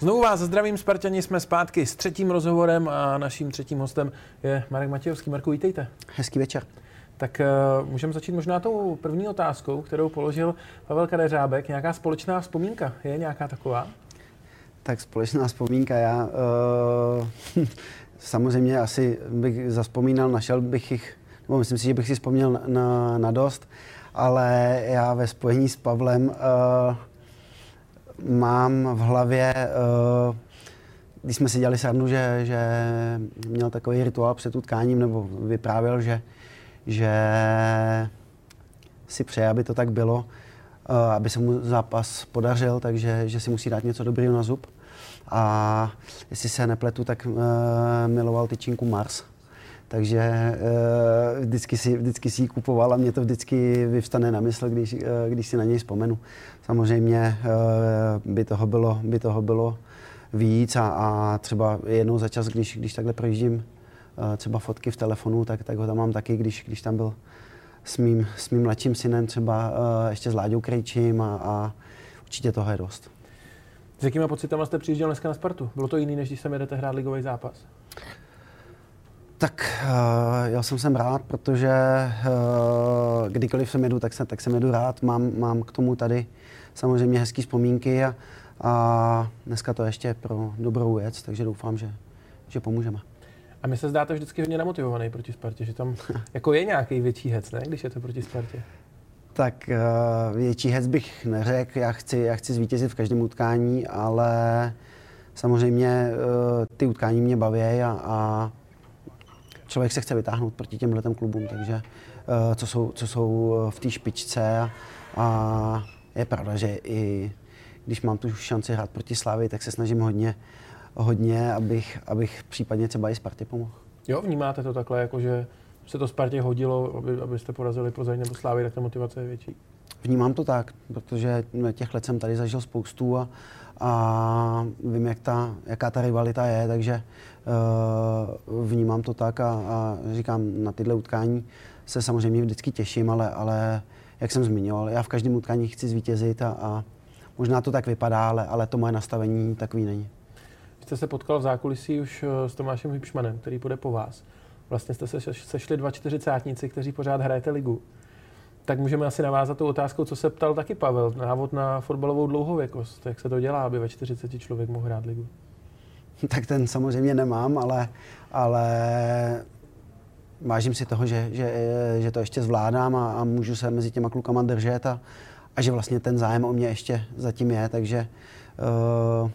Znovu vás zdravím, Spartani, jsme zpátky s třetím rozhovorem a naším třetím hostem je Marek Matějovský. Marku, vítejte. Hezký večer. Tak uh, můžeme začít možná tou první otázkou, kterou položil Pavel Kadeřábek. Nějaká společná vzpomínka? Je nějaká taková? Tak společná vzpomínka, já uh, samozřejmě asi bych zaspomínal, našel bych jich, nebo myslím si, že bych si vzpomněl na, na, dost, ale já ve spojení s Pavlem uh, mám v hlavě, uh, když jsme si dělali srandu, že, že měl takový rituál před utkáním, nebo vyprávěl, že, že si přeje, aby to tak bylo, uh, aby se mu zápas podařil, takže že si musí dát něco dobrého na zub. A jestli se nepletu, tak uh, miloval tyčinku Mars. Takže uh, vždycky, si, vždycky si ji kupoval a mě to vždycky vyvstane na mysl, když, uh, když si na něj vzpomenu. Samozřejmě uh, by, toho bylo, by toho bylo víc a, a třeba jednou za čas, když, když takhle projíždím třeba fotky v telefonu, tak, tak ho tam mám taky, když, když tam byl s mým, s mým mladším synem, třeba ještě s Láďou Krejčím a, a určitě toho je dost. S jakýma pocitama jste přijížděl dneska na Spartu? Bylo to jiný, než když sem jedete hrát ligový zápas? Tak uh, já jsem sem rád, protože uh, kdykoliv sem jedu, tak, se, tak sem jedu rád. Mám, mám k tomu tady samozřejmě hezké vzpomínky a, a dneska to ještě pro dobrou věc, takže doufám, že, že pomůžeme. A mi se zdáte vždycky hodně namotivovaný proti Spartě, že tam jako je nějaký větší hec, ne, když je to proti Spartě? Tak uh, větší hec bych neřekl, já chci, já chci zvítězit v každém utkání, ale samozřejmě ty utkání mě baví a, a člověk se chce vytáhnout proti těm klubům, takže uh, co jsou, co jsou v té špičce a, a je pravda, že i když mám tu šanci hrát proti Slávy, tak se snažím hodně, hodně abych, abych případně třeba i Spartě pomohl. Jo, vnímáte to takhle, jako že se to Spartě hodilo, aby, abyste porazili Plzeň nebo Slávy, tak ta motivace je větší? Vnímám to tak, protože těch let jsem tady zažil spoustu a, a vím, jak ta, jaká ta rivalita je, takže uh, vnímám to tak a, a říkám, na tyhle utkání se samozřejmě vždycky těším, ale, ale jak jsem zmiňoval, já v každém utkání chci zvítězit a, a možná to tak vypadá, ale, ale to moje nastavení takový není. Vy jste se potkal v zákulisí už eh, s Tomášem Hybšmanem, který půjde po vás. Vlastně jste se sešli dva čtyřicátníci, kteří pořád hrajete ligu. Tak můžeme asi navázat tu otázkou, co se ptal taky Pavel, návod na fotbalovou dlouhověkost. Jak se to dělá, aby ve 40 člověk mohl hrát ligu? Tak ten samozřejmě nemám, ale, ale vážím si toho, že, že, že to ještě zvládám a, a můžu se mezi těma klukama držet a, a že vlastně ten zájem o mě ještě zatím je, takže uh,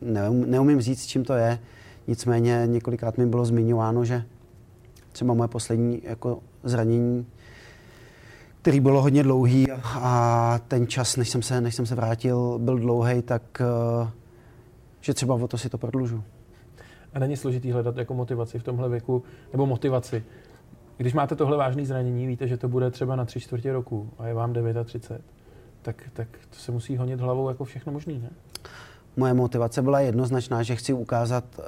neum, neumím říct, čím to je. Nicméně několikrát mi bylo zmiňováno, že třeba moje poslední jako zranění, který bylo hodně dlouhý a ten čas, než jsem se, než jsem se vrátil, byl dlouhý, tak uh, že třeba o to si to prodlužu. A není složitý hledat jako motivaci v tomhle věku, nebo motivaci. Když máte tohle vážné zranění, víte, že to bude třeba na tři čtvrtě roku a je vám 39, tak, tak to se musí honit hlavou jako všechno možný, ne? Moje motivace byla jednoznačná, že chci ukázat uh,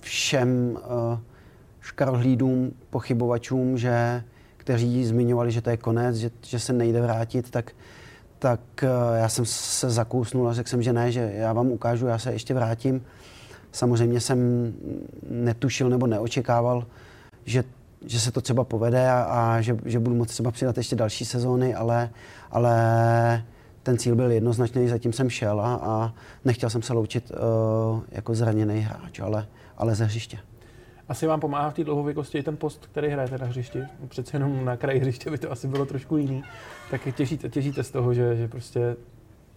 všem uh, škarohlídům, pochybovačům, že, kteří zmiňovali, že to je konec, že, že se nejde vrátit, tak, tak uh, já jsem se zakousnul a řekl jsem, že ne, že já vám ukážu, já se ještě vrátím. Samozřejmě jsem netušil nebo neočekával, že, že se to třeba povede a, a že, že budu moct třeba přidat ještě další sezóny, ale, ale ten cíl byl jednoznačný, zatím jsem šel a, a nechtěl jsem se loučit uh, jako zraněný hráč, ale, ale ze hřiště. Asi vám pomáhá v té dlouhověkosti i ten post, který hrajete na hřišti. Přece jenom na kraji hřiště by to asi bylo trošku jiný. Tak těžíte, těžíte z toho, že, že prostě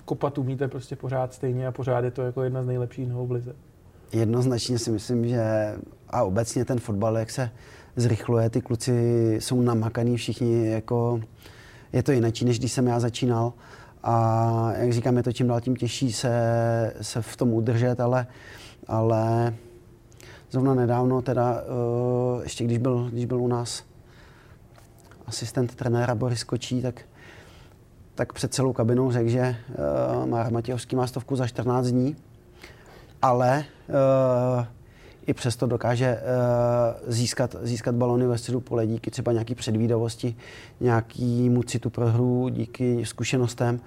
kopat umíte prostě pořád stejně a pořád je to jako jedna z nejlepších nohou v lize. Jednoznačně si myslím, že a obecně ten fotbal, jak se zrychluje, ty kluci jsou namakaný všichni, jako je to jinak, než když jsem já začínal. A jak říkám, je to čím dál tím těžší se, se v tom udržet, ale, ale zrovna nedávno, teda uh, ještě když byl, když byl u nás asistent trenéra Boris Kočí, tak, tak před celou kabinou řekl, že uh, Mára Matějovský má stovku za 14 dní, ale uh, i přesto dokáže uh, získat, získat balony ve středu pole díky třeba nějaký předvídavosti, nějakýmu citu pro hru, díky zkušenostem.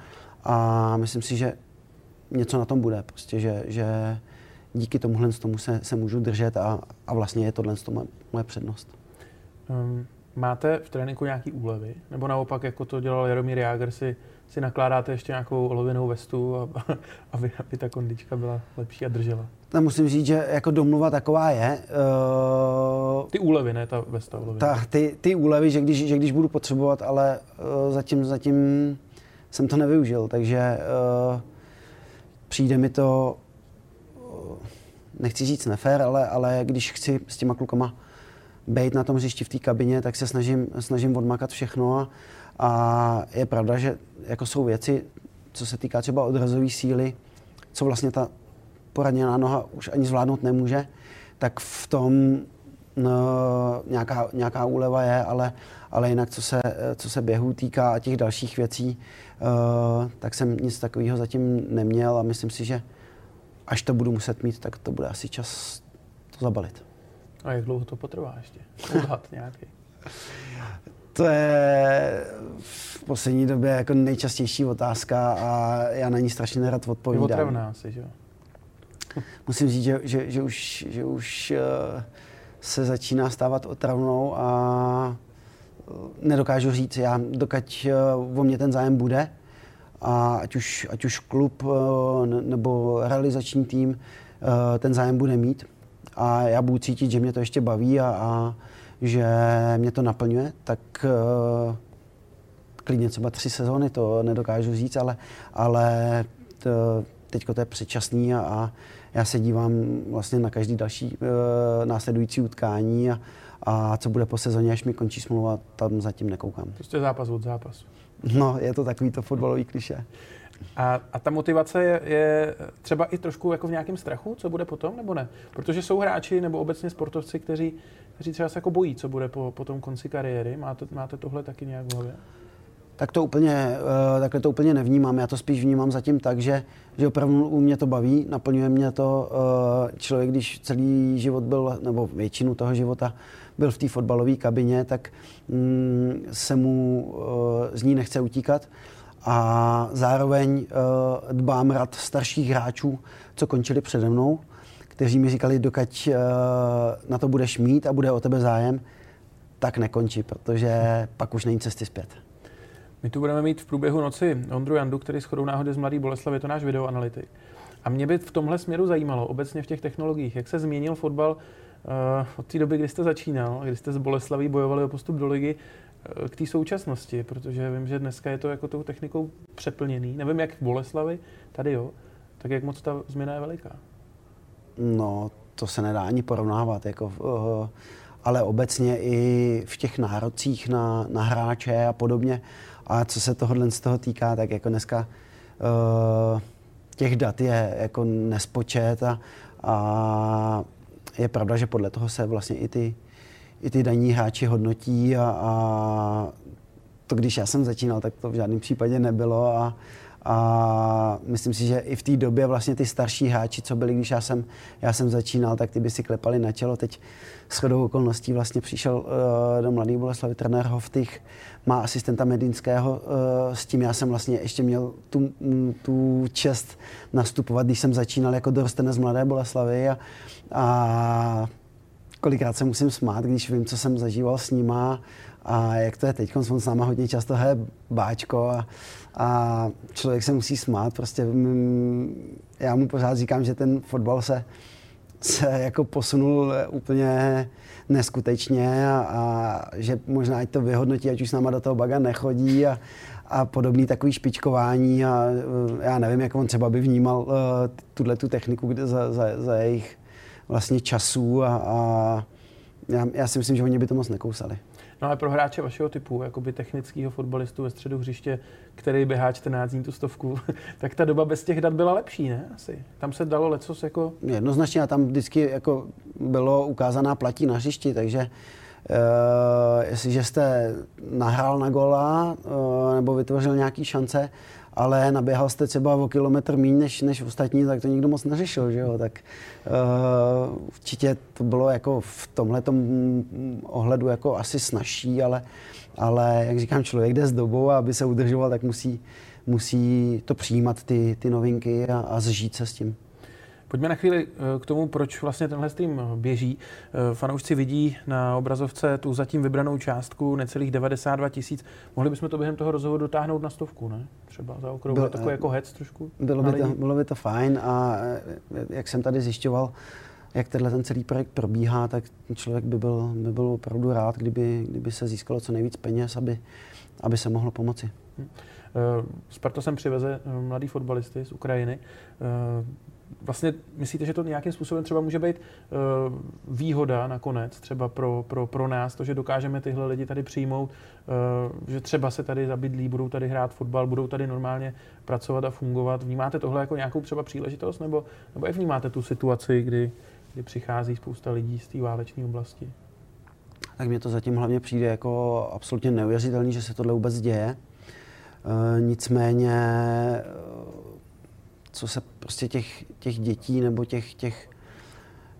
A myslím si, že něco na tom bude, prostě, že, že díky tomuhle tomu se, se můžu držet a, a vlastně je tohle moje, moje přednost. Um, máte v tréninku nějaký úlevy? Nebo naopak, jako to dělal Jaromír Jágr, si, si nakládáte ještě nějakou olověnou vestu, a, aby, aby ta kondička byla lepší a držela? No, musím říct, že jako domluva taková je. Uh, ty úlevy, ne ta vesta úlevy. Ta, ty, ty úlevy, že když, že když budu potřebovat, ale uh, zatím, zatím jsem to nevyužil, takže uh, přijde mi to, nechci říct nefér, ale, ale když chci s těma klukama být na tom hřišti v té kabině, tak se snažím, snažím odmakat všechno a, a je pravda, že jako jsou věci, co se týká třeba odrazové síly, co vlastně ta poraněná noha už ani zvládnout nemůže, tak v tom no, nějaká, nějaká úleva je, ale, ale jinak, co se, co se běhu týká a těch dalších věcí, uh, tak jsem nic takového zatím neměl a myslím si, že až to budu muset mít, tak to bude asi čas to zabalit. A jak dlouho to potrvá ještě? Odhad nějaký. To je v poslední době jako nejčastější otázka a já na ní strašně nerad odpovídám. Je otravná asi, že jo? Musím říct, že, že, že už, že už uh, se začíná stávat otravnou a uh, nedokážu říct, já dokud uh, o mě ten zájem bude, a ať už, ať už klub nebo realizační tým ten zájem bude mít a já budu cítit, že mě to ještě baví a, a že mě to naplňuje, tak uh, klidně třeba tři sezóny, to nedokážu říct, ale, ale to, teďko to je předčasný a, a já se dívám vlastně na každý další uh, následující utkání a, a co bude po sezóně, až mi končí smlouva, tam zatím nekoukám. Prostě zápas od zápasu. No, je to takový to fotbalový kliše. A, a ta motivace je, je třeba i trošku jako v nějakém strachu, co bude potom, nebo ne? Protože jsou hráči nebo obecně sportovci, kteří, kteří třeba se jako bojí, co bude po, po tom konci kariéry. Máte, máte tohle taky nějak v hlavě? Tak to úplně, uh, takhle to úplně nevnímám. Já to spíš vnímám zatím tak, že, že opravdu u mě to baví, naplňuje mě to. Uh, člověk, když celý život byl, nebo většinu toho života byl v té fotbalové kabině, tak mm, se mu uh, z ní nechce utíkat a zároveň uh, dbám rad starších hráčů, co končili přede mnou, kteří mi říkali, dokud uh, na to budeš mít a bude o tebe zájem, tak nekončí, protože pak už není cesty zpět. My tu budeme mít v průběhu noci Ondru Jandu, který s chodou náhody z Mladý Boleslav, je to náš videoanalytik. A mě by v tomhle směru zajímalo, obecně v těch technologiích, jak se změnil fotbal od té doby, kdy jste začínal, kdy jste z Boleslaví bojovali o postup do ligy, Eh, k té současnosti, protože vím, že dneska je to jako tou technikou přeplněný. Nevím, jak v Boleslavi, tady jo, tak jak moc ta změna je veliká? No, to se nedá ani porovnávat, jako, uh, ale obecně i v těch nárocích na, na hráče a podobně. A co se tohohle z toho týká, tak jako dneska uh, těch dat je jako nespočet a, a je pravda, že podle toho se vlastně i ty, i ty daní hráči hodnotí a, a to, když já jsem začínal, tak to v žádném případě nebylo a, a myslím si, že i v té době vlastně ty starší hráči, co byli, když já jsem, já jsem začínal, tak ty by si klepali na tělo. Teď s chodou okolností vlastně přišel uh, do Mladý Boleslavy trenér Hoftych, má asistenta Medinského, uh, s tím já jsem vlastně ještě měl tu, tu čest nastupovat, když jsem začínal jako dorostenec Mladé Boleslavy a, a kolikrát se musím smát, když vím, co jsem zažíval s nima a jak to je teď, on s náma hodně často hraje báčko a, a člověk se musí smát. Prostě mm, já mu pořád říkám, že ten fotbal se, se jako posunul úplně neskutečně a, a že možná ať to vyhodnotí, ať už s náma do toho baga nechodí a, a podobný takový špičkování a já nevím, jak on třeba by vnímal uh, tuhle tu techniku kde za, za, za jejich vlastně časů a, a já, já si myslím, že oni by to moc nekousali. No ale pro hráče vašeho typu, jakoby technického fotbalistu ve středu hřiště, který běhá 14 dní tu stovku, tak ta doba bez těch dat byla lepší, ne? Asi. Tam se dalo lecos jako... Jednoznačně a tam vždycky jako bylo ukázaná platí na hřišti, takže Uh, jestliže jste nahrál na gola uh, nebo vytvořil nějaký šance, ale naběhal jste třeba o kilometr méně než, než ostatní, tak to nikdo moc neřešil, že jo? Tak uh, určitě to bylo jako v tomhle ohledu jako asi snažší, ale, ale jak říkám, člověk jde s dobou a aby se udržoval, tak musí, musí to přijímat ty, ty novinky a, a zžít se s tím. Pojďme na chvíli eh, k tomu, proč vlastně tenhle stream běží. Eh, fanoušci vidí na obrazovce tu zatím vybranou částku necelých 92 tisíc. Mohli bychom to během toho rozhovoru dotáhnout na stovku, ne? Třeba za okrouhu, Byl, takový jako hec trošku? Bylo by, to, bylo by to fajn a jak jsem tady zjišťoval, jak tenhle ten celý projekt probíhá, tak člověk by byl, by byl opravdu rád, kdyby, kdyby se získalo co nejvíc peněz, aby, aby se mohlo pomoci. Hmm. Sparta sem přiveze mladý fotbalisty z Ukrajiny vlastně myslíte, že to nějakým způsobem třeba může být výhoda nakonec, třeba pro, pro, pro nás, to, že dokážeme tyhle lidi tady přijmout, že třeba se tady zabydlí, budou tady hrát fotbal, budou tady normálně pracovat a fungovat. Vnímáte tohle jako nějakou třeba příležitost, nebo, nebo jak vnímáte tu situaci, kdy, kdy přichází spousta lidí z té válečné oblasti? Tak mně to zatím hlavně přijde jako absolutně neuvěřitelný, že se tohle vůbec děje. Uh, nicméně co se prostě těch, těch dětí nebo těch, těch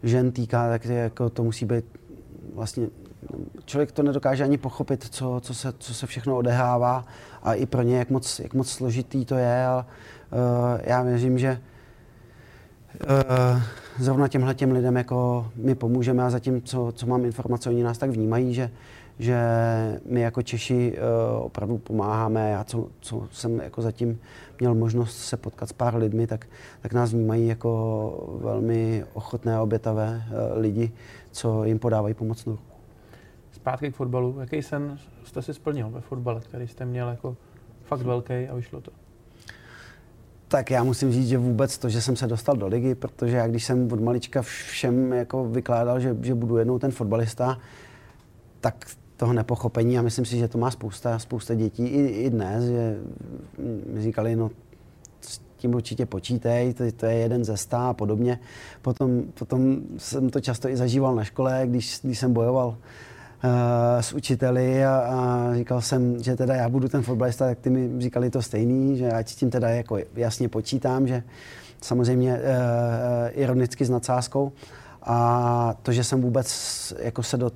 žen týká, tak je, jako to musí být vlastně člověk to nedokáže ani pochopit, co, co, se, co se všechno odehrává a i pro ně, jak moc, jak moc složitý to je. Ale, uh, já věřím, že uh, zrovna těmhle těm lidem jako my pomůžeme a zatím, co, co mám informace, oni nás tak vnímají, že, že my jako Češi uh, opravdu pomáháme. Já, co, co jsem jako zatím měl možnost se potkat s pár lidmi, tak, tak nás vnímají jako velmi ochotné a obětavé uh, lidi, co jim podávají pomocnou ruku. Zpátky k fotbalu. Jaký sen jste si splnil ve fotbale, který jste měl jako fakt velký a vyšlo to? Tak já musím říct, že vůbec to, že jsem se dostal do ligy, protože já když jsem od malička všem jako vykládal, že, že budu jednou ten fotbalista, tak toho nepochopení a myslím si, že to má spousta, spousta dětí i, i dnes, že mi říkali, no s tím určitě počítej, to, to je jeden ze stá a podobně. Potom, potom jsem to často i zažíval na škole, když, když jsem bojoval uh, s učiteli a, a říkal jsem, že teda já budu ten fotbalista, tak ty mi říkali to stejný, že s tím teda jako jasně počítám, že samozřejmě uh, ironicky s nadsázkou. A to, že jsem vůbec jako se do,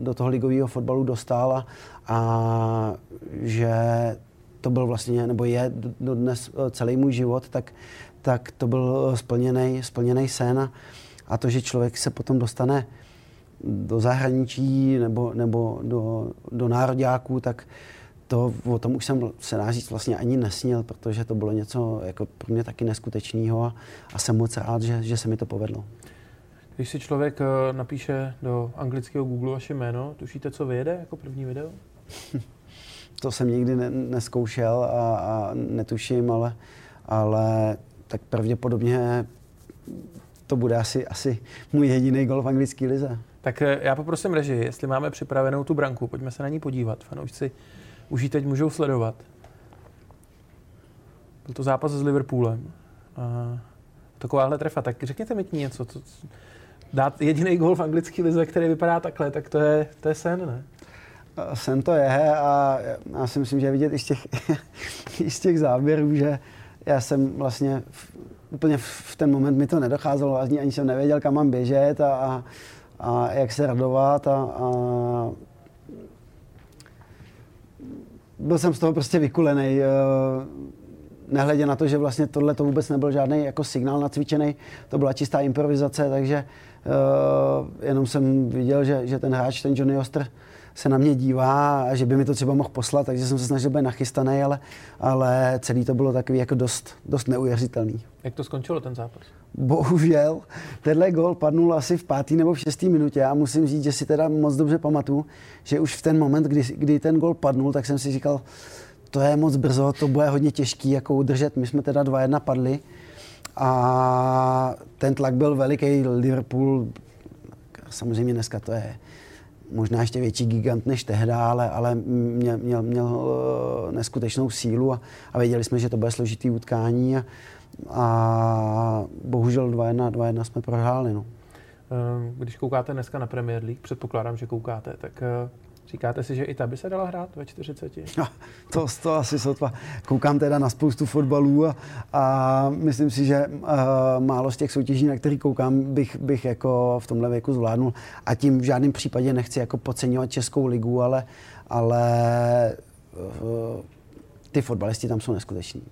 do toho ligového fotbalu dostal a, a že to byl vlastně, nebo je do dnes eh, celý můj život, tak, tak to byl splněný, splněný sen a, a to, že člověk se potom dostane do zahraničí nebo, nebo do, do nároďáků, tak to, o tom už jsem se dá říct vlastně ani nesnil, protože to bylo něco jako pro mě taky neskutečného a, a jsem moc rád, že, že se mi to povedlo. Když si člověk eh, napíše do anglického Google vaše jméno, tušíte, co vyjede jako první video? to jsem nikdy ne, neskoušel a, a netuším, ale, ale tak pravděpodobně to bude asi, asi můj jediný gol v anglické lize. Tak eh, já poprosím režii, jestli máme připravenou tu branku, pojďme se na ní podívat. Fanoušci už ji teď můžou sledovat. Byl to zápas s Liverpoolem. A takováhle trefa. Tak řekněte mi něco. Co, dát jediný gol v anglické lize, který vypadá takhle, tak to je, to je sen, ne? Sen to je a já si myslím, že vidět i z těch, i z těch záběrů, že já jsem vlastně v, úplně v ten moment mi to nedocházelo, ani, ani jsem nevěděl, kam mám běžet a, a, a jak se radovat a, a byl jsem z toho prostě vykulený. Eh, nehledě na to, že vlastně tohle to vůbec nebyl žádný jako signál nacvičený, to byla čistá improvizace, takže jenom jsem viděl, že, že ten hráč, ten Johnny Oster, se na mě dívá a že by mi to třeba mohl poslat, takže jsem se snažil být nachystaný, ale, ale celý to bylo takový jako dost, dost neuvěřitelný. Jak to skončilo ten zápas? Bohužel, tenhle gol padnul asi v páté nebo v šesté minutě a musím říct, že si teda moc dobře pamatuju, že už v ten moment, kdy, kdy ten gol padnul, tak jsem si říkal, to je moc brzo, to bude hodně těžký jako udržet. My jsme teda 2-1 padli, a ten tlak byl veliký. Liverpool, samozřejmě dneska to je možná ještě větší gigant než tehdy, ale, ale měl, měl, měl eh, neskutečnou sílu a, a věděli jsme, že to bude složitý utkání a, a bohužel 2-1, jsme prohráli. No. Eh, když koukáte dneska na Premier League, předpokládám, že koukáte, tak eh, Říkáte si, že i ta by se dala hrát ve 40? No, to, to asi sotva. Koukám teda na spoustu fotbalů a, a myslím si, že uh, málo z těch soutěží, na které koukám, bych, bych jako v tomhle věku zvládnul. A tím v žádném případě nechci jako podceňovat Českou ligu, ale, ale uh, ty fotbalisti tam jsou neskuteční.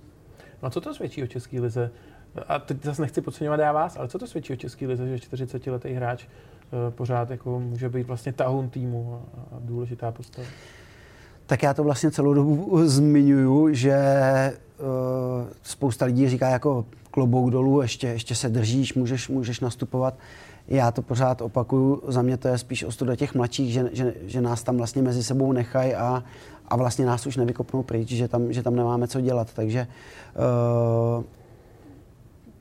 No a co to svědčí o České lize? A teď zase nechci podceňovat já vás, ale co to svědčí o České lize, že 40-letý hráč pořád jako může být vlastně tahun týmu a, důležitá postava? Tak já to vlastně celou dobu zmiňuju, že uh, spousta lidí říká jako klobouk dolů, ještě, ještě se držíš, můžeš, můžeš nastupovat. Já to pořád opakuju, za mě to je spíš ostuda těch mladších, že, že, že nás tam vlastně mezi sebou nechají a, a vlastně nás už nevykopnou pryč, že tam, že tam nemáme co dělat. Takže uh,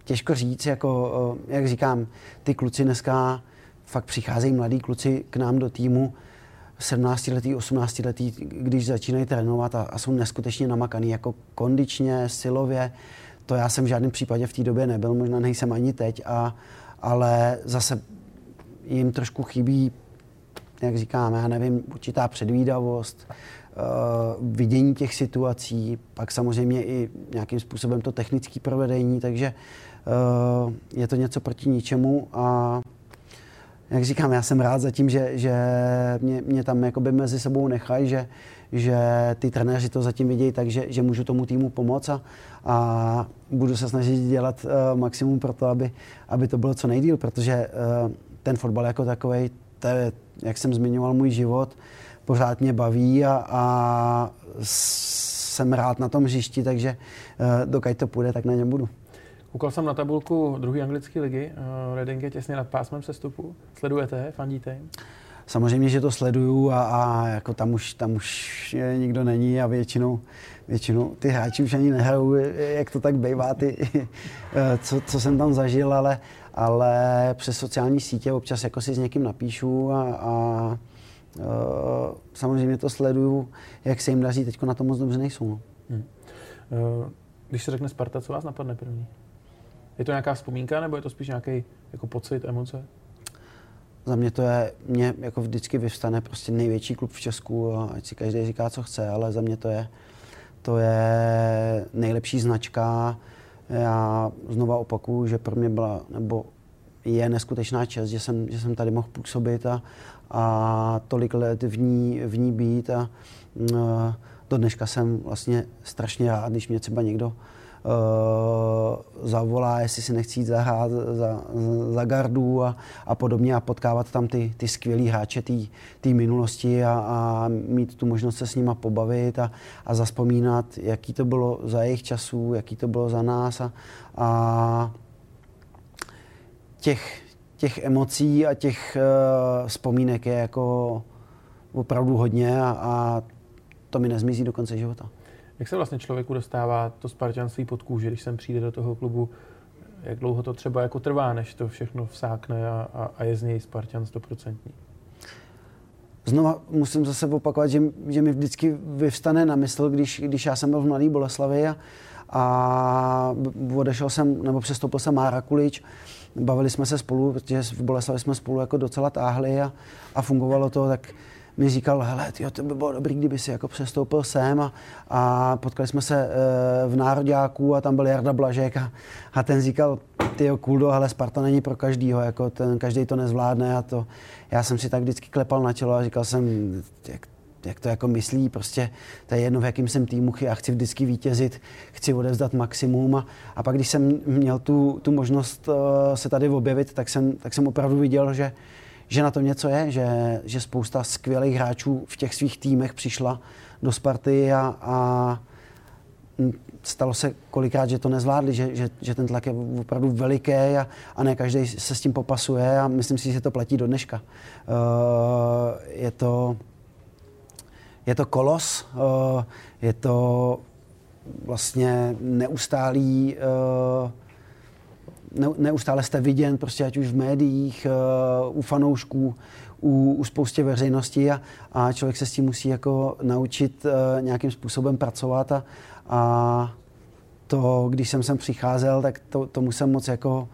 těžko říct, jako, uh, jak říkám, ty kluci dneska fakt přicházejí mladí kluci k nám do týmu, 17 letý, 18 letý, když začínají trénovat a, a jsou neskutečně namakaný, jako kondičně, silově. To já jsem v žádném případě v té době nebyl, možná nejsem ani teď, a, ale zase jim trošku chybí, jak říkám, já nevím, určitá předvídavost, uh, vidění těch situací, pak samozřejmě i nějakým způsobem to technické provedení, takže uh, je to něco proti ničemu a jak říkám, já jsem rád za tím, že, že mě, mě tam jakoby mezi sebou nechají, že, že ty trenéři to zatím vidějí tak, že, že můžu tomu týmu pomoct a, a budu se snažit dělat uh, maximum pro to, aby, aby to bylo co nejdíl, protože uh, ten fotbal jako takový, to je, jak jsem zmiňoval, můj život, pořád mě baví a, a jsem rád na tom hřišti, takže uh, dokud to půjde, tak na něm budu. Koukal jsem na tabulku druhé anglické ligy. Uh, Reading je těsně nad pásmem sestupu. Sledujete Fandíte jim? Samozřejmě, že to sleduju a, a jako tam už, tam už nikdo není a většinou, většinou ty hráči už ani nehrajou, jak to tak bývá, ty, co, co jsem tam zažil, ale, ale přes sociální sítě občas jako si s někým napíšu a, a uh, samozřejmě to sleduju, jak se jim daří, teď na to moc dobře nejsou. No. Hmm. Když se řekne Sparta, co vás napadne první? Je to nějaká vzpomínka, nebo je to spíš nějaký jako pocit, emoce? Za mě to je, mě jako vždycky vyvstane prostě největší klub v Česku, ať si každý říká, co chce, ale za mě to je, to je nejlepší značka. Já znova opakuju, že pro mě byla, nebo je neskutečná čest, že jsem, že jsem tady mohl působit a, a tolik let v ní, v ní být a, a do dneška jsem vlastně strašně rád, když mě třeba někdo uh, zavolá, jestli si nechci jít zahrát za, za gardu a, a podobně a potkávat tam ty, ty skvělý hráče té minulosti a, a mít tu možnost se s nima pobavit a, a zaspomínat, jaký to bylo za jejich časů, jaký to bylo za nás a, a těch, těch emocí a těch uh, vzpomínek je jako opravdu hodně a, a to mi nezmizí do konce života. Jak se vlastně člověku dostává to spartianství pod kůži, když sem přijde do toho klubu? Jak dlouho to třeba jako trvá, než to všechno vsákne a, a, a je z něj Spartan stoprocentní? Znova musím zase opakovat, že, že mi vždycky vyvstane na mysl, když, když já jsem byl v Mladé Boleslavi a, a odešel jsem, nebo přestoupil jsem Mára Kulič, bavili jsme se spolu, protože v Boleslavi jsme spolu jako docela táhli a, a fungovalo to, tak mi říkal, hele, tyjo, to by bylo dobrý, kdyby si jako přestoupil sem. A, a potkali jsme se e, v Nároďáku a tam byl Jarda Blažek a, a ten říkal, ty kuldo, ale Sparta není pro každýho, jako ten, každý to nezvládne a to, já jsem si tak vždycky klepal na čelo a říkal jsem, jak, jak to jako myslí, prostě to je jedno, v jakým jsem týmu, já chci vždycky vítězit, chci odevzdat maximum. A, a pak, když jsem měl tu, tu možnost uh, se tady objevit, tak jsem, tak jsem opravdu viděl, že, že na to něco je, že, že spousta skvělých hráčů v těch svých týmech přišla do Sparty a, a stalo se kolikrát, že to nezvládli, že, že, že ten tlak je opravdu veliký a, a ne každý se s tím popasuje a myslím si, že to platí do dneška. Uh, je to je to kolos, uh, je to vlastně neustálý uh, neustále jste viděn, prostě ať už v médiích, uh, u fanoušků, u, u spoustě veřejnosti a, a člověk se s tím musí jako naučit uh, nějakým způsobem pracovat a, a to, když jsem sem přicházel, tak to, tomu jsem moc jako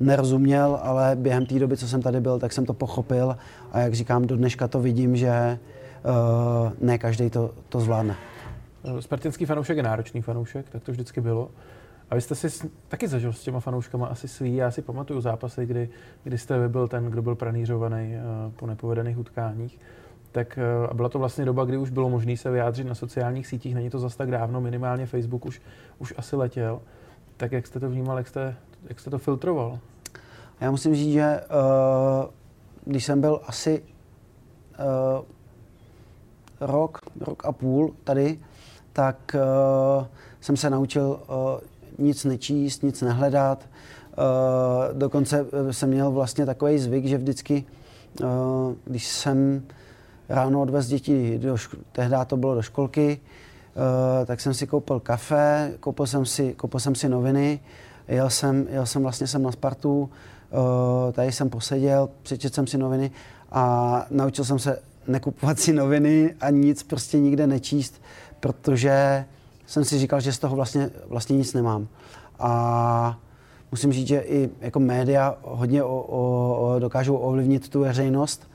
nerozuměl, ale během té doby, co jsem tady byl, tak jsem to pochopil a jak říkám, do dneška to vidím, že uh, ne každý to, to zvládne. Spartinský fanoušek je náročný fanoušek, tak to vždycky bylo. A vy jste si taky zažil s těma fanouškama asi svý. Já si pamatuju zápasy, kdy, kdy jste byl ten, kdo byl pranířovaný uh, po nepovedených utkáních. tak eh, a byla to vlastně doba, kdy už bylo možné se vyjádřit na sociálních sítích, není to zas tak dávno, minimálně Facebook už, už asi letěl. Tak jak jste to vnímal, jak jste, jak jste to filtroval? Já musím říct, že uh, když jsem byl asi uh, rok, rok a půl tady, tak uh, jsem se naučil uh, nic nečíst, nic nehledat. Uh, dokonce jsem měl vlastně takový zvyk, že vždycky, uh, když jsem ráno odvez děti, do šk- tehdy to bylo do školky, tak jsem si koupil kafe, koupil jsem si, koupil jsem si noviny, jel jsem, jel jsem vlastně sem na Spartu, tady jsem poseděl, přečetl jsem si noviny a naučil jsem se nekupovat si noviny a nic prostě nikde nečíst, protože jsem si říkal, že z toho vlastně, vlastně nic nemám. A musím říct, že i jako média hodně o, o, o, dokážou ovlivnit tu veřejnost.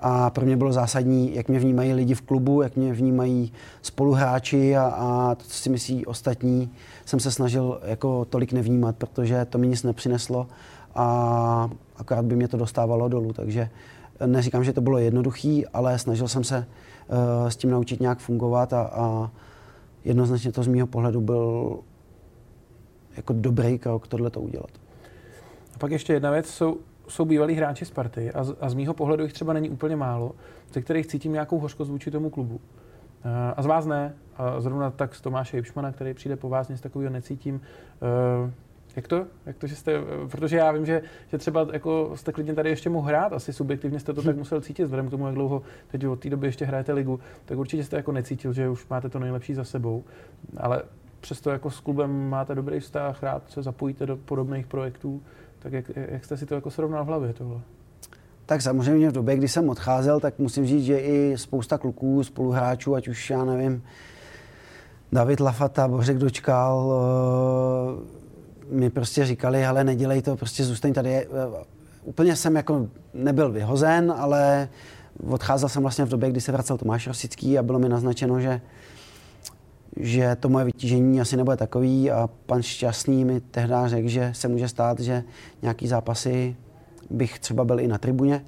A pro mě bylo zásadní, jak mě vnímají lidi v klubu, jak mě vnímají spoluhráči a, a to, co si myslí ostatní, jsem se snažil jako tolik nevnímat, protože to mi nic nepřineslo a akorát by mě to dostávalo dolů. Takže neříkám, že to bylo jednoduché, ale snažil jsem se uh, s tím naučit nějak fungovat a, a jednoznačně to z mého pohledu byl jako dobrý krok tohle to udělat. A pak ještě jedna věc, jsou, jsou bývalí hráči Sparty a z, a z mýho pohledu jich třeba není úplně málo, ze kterých cítím nějakou hořkost vůči tomu klubu. A, a z vás ne. A zrovna tak z Tomáše Jipšmana, který přijde po vás, nic takového necítím. Jak to? Jak to, že jste, protože já vím, že, že třeba jako jste klidně tady ještě mohl hrát, asi subjektivně jste to tak musel cítit, vzhledem k tomu, jak dlouho teď od té doby ještě hrajete ligu, tak určitě jste jako necítil, že už máte to nejlepší za sebou, ale přesto jako s klubem máte dobrý vztah, rád se zapojíte do podobných projektů, tak jak, jak jste si to jako srovnal v hlavě tohle? Tak samozřejmě v době, kdy jsem odcházel, tak musím říct, že i spousta kluků, spoluhráčů, ať už já nevím, David Lafata, Bořek Dočkal, mi prostě říkali, ale nedělej to, prostě zůstaň tady. Eh, úplně jsem jako nebyl vyhozen, ale odcházel jsem vlastně v době, kdy se vracel Tomáš Rosický a bylo mi naznačeno, že že to moje vytížení asi nebude takový a pan Šťastný mi tehdy řekl, že se může stát, že nějaký zápasy bych třeba byl i na tribuně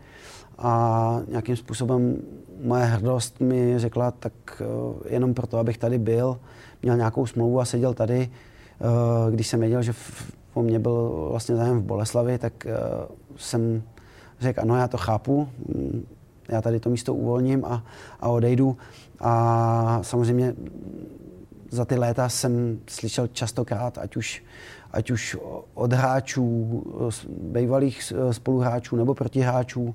a nějakým způsobem moje hrdost mi řekla, tak eh, jenom proto, abych tady byl, měl nějakou smlouvu a seděl tady, když jsem věděl, že po mně byl vlastně zájem v Boleslavi, tak eh, jsem řekl, ano, já to chápu, mm, já tady to místo uvolním a, a odejdu. A samozřejmě za ty léta jsem slyšel častokrát, ať už, ať už od hráčů, bývalých spoluhráčů nebo protihráčů,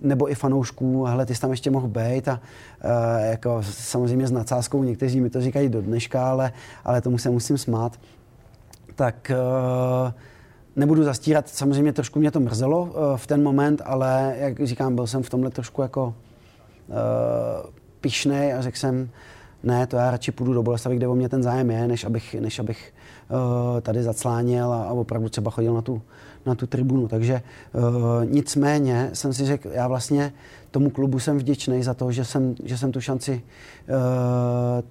nebo i fanoušků, hele, ty jsi tam ještě mohl být a uh, jako samozřejmě s nadsázkou, někteří mi to říkají do dneška, ale, ale tomu se musím smát tak uh, nebudu zastírat, samozřejmě trošku mě to mrzelo uh, v ten moment, ale jak říkám, byl jsem v tomhle trošku jako eh, pišnej a řekl jsem, ne, to já radši půjdu do Boleslavy, kde o mě ten zájem je, než abych, než abych tady zacláněl a, opravdu třeba chodil na tu, na tu tribunu. Takže nicméně jsem si řekl, já vlastně tomu klubu jsem vděčný za to, že jsem, že jsem tu šanci uh,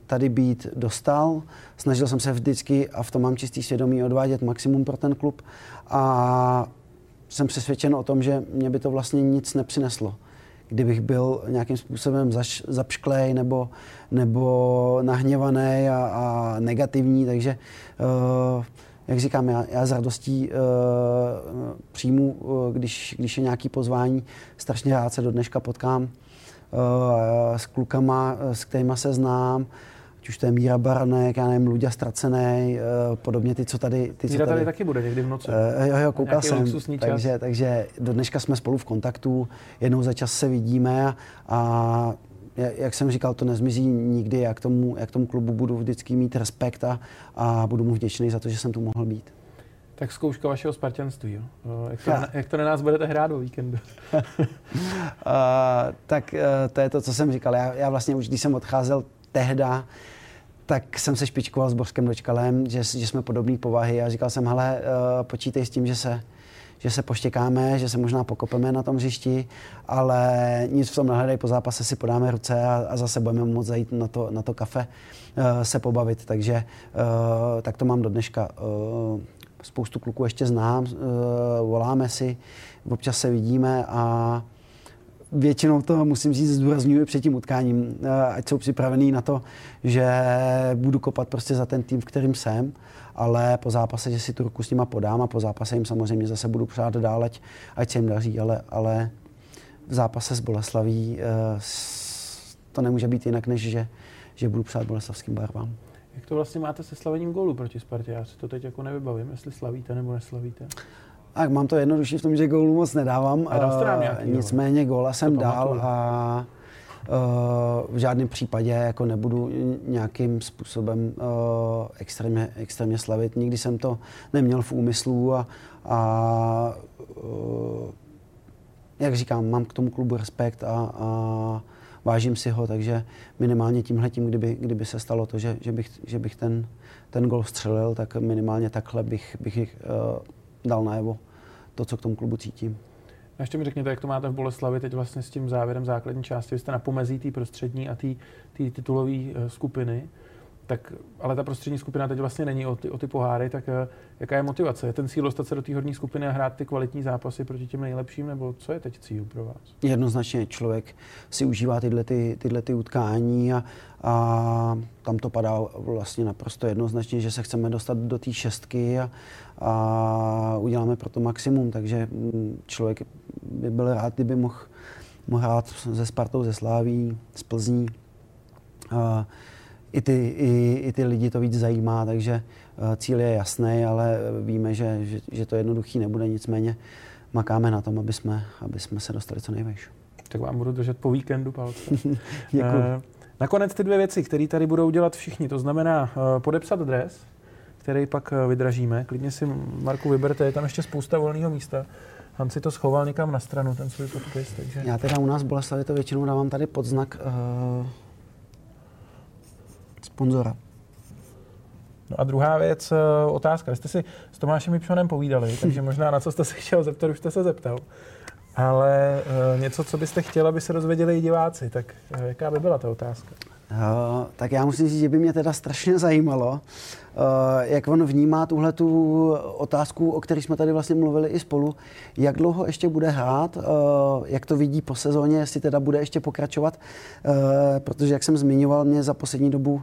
tady být dostal. Snažil jsem se vždycky, a v tom mám čistý svědomí, odvádět maximum pro ten klub a jsem přesvědčen o tom, že mě by to vlastně nic nepřineslo kdybych byl nějakým způsobem zaš, zapšklej nebo, nebo nahněvaný a, a negativní, takže uh, jak říkám, já, já s radostí uh, přijmu, uh, když, když je nějaký pozvání. Strašně rád se do dneška potkám uh, s klukama, s kterými se znám, ať už to je Míra Baranek, já nevím, Luďa Stracený, uh, podobně ty, co tady... Ty, Míra co tady, tady taky bude někdy v noci. Uh, jo, jo, koukal jsem. Takže, takže do dneška jsme spolu v kontaktu, jednou za čas se vidíme a, a jak jsem říkal, to nezmizí nikdy. Já k tomu, jak k tomu klubu budu vždycky mít respekt a, a budu mu vděčný za to, že jsem tu mohl být. Tak zkouška vašeho spartianství, jo? Jak to, jak to na nás budete hrát o víkendu? uh, tak uh, to je to, co jsem říkal. Já, já vlastně už, když jsem odcházel tehda, tak jsem se špičkoval s Bořkem Dočkalem, že, že jsme podobné povahy a říkal jsem, hele, uh, počítej s tím, že se že se poštěkáme, že se možná pokopeme na tom hřišti, ale nic v tom nehledej, po zápase si podáme ruce a, a zase budeme moct zajít na to, na to kafe uh, se pobavit. Takže uh, tak to mám do dneška. Uh, spoustu kluků ještě znám, uh, voláme si, občas se vidíme a většinou to musím říct, zdůraznuju před tím utkáním, ať jsou připravený na to, že budu kopat prostě za ten tým, v kterým jsem, ale po zápase, že si tu ruku s nima podám a po zápase jim samozřejmě zase budu přát dál, ať, ať se jim daří, ale, ale v zápase s Boleslaví to nemůže být jinak, než že, že budu přát boleslavským barvám. Jak to vlastně máte se slavením gólu proti Spartě? Já si to teď jako nevybavím, jestli slavíte nebo neslavíte. Tak mám to jednodušší v tom, že gólu moc nedávám. A dal uh, nějaký, nicméně góla jsem dal a v žádném případě jako nebudu nějakým způsobem uh, extrémně, extrémně slavit. Nikdy jsem to neměl v úmyslu a, a uh, jak říkám, mám k tomu klubu respekt a, a vážím si ho, takže minimálně tímhle tím, kdyby, kdyby se stalo to, že, že bych, že bych ten, ten gol střelil, tak minimálně takhle bych, bych uh, dal najevo to, co k tomu klubu cítím. A ještě mi řekněte, jak to máte v Boleslavi teď vlastně s tím závěrem základní části. Vy jste na pomezí té prostřední a té titulové eh, skupiny tak, ale ta prostřední skupina teď vlastně není o ty, o ty poháry, tak uh, jaká je motivace? Je ten cíl dostat se do té horní skupiny a hrát ty kvalitní zápasy proti těm nejlepším, nebo co je teď cíl pro vás? Jednoznačně člověk si užívá tyhle, ty, tyhle ty utkání a, a tam to padá vlastně naprosto jednoznačně, že se chceme dostat do té šestky a, a uděláme pro to maximum, takže mm, člověk by byl rád, kdyby mohl, mohl hrát se Spartou, ze Sláví, z Plzní. A, i ty, i, i ty lidi to víc zajímá, takže eh, cíl je jasný, ale víme, že, že, že to jednoduchý nebude, nicméně makáme na tom, aby jsme, aby jsme se dostali co nejvejš. Tak vám budu držet po víkendu palce. Děkuji. Eh, nakonec ty dvě věci, které tady budou dělat všichni, to znamená eh, podepsat dres, který pak vydražíme. Klidně si, Marku, vyberte, je tam ještě spousta volného místa. Han si to schoval někam na stranu, ten svůj podpis. Takže... Já teda u nás v Boleslavi to většinou dávám tady pod znak uh sponzora. No a druhá věc, eh, otázka. Vy jste si s Tomášem Ipšonem povídali, takže možná na co jste se chtěl zeptat, už jste se zeptal. Ale uh, něco, co byste chtěl, aby se dozvěděli i diváci, tak uh, jaká by byla ta otázka? Uh, tak já musím říct, že by mě teda strašně zajímalo, uh, jak on vnímá tuhle tu otázku, o které jsme tady vlastně mluvili i spolu, jak dlouho ještě bude hrát, uh, jak to vidí po sezóně, jestli teda bude ještě pokračovat, protože jak jsem zmiňoval, mě za poslední dobu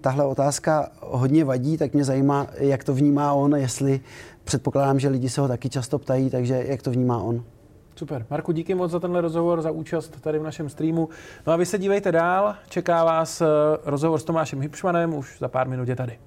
tahle otázka hodně vadí, tak mě zajímá, jak to vnímá on, jestli předpokládám, že lidi se ho taky často ptají, takže jak to vnímá on. Super. Marku, díky moc za tenhle rozhovor, za účast tady v našem streamu. No a vy se dívejte dál, čeká vás eh, rozhovor s Tomášem Hipšmanem, už za pár minut je tady.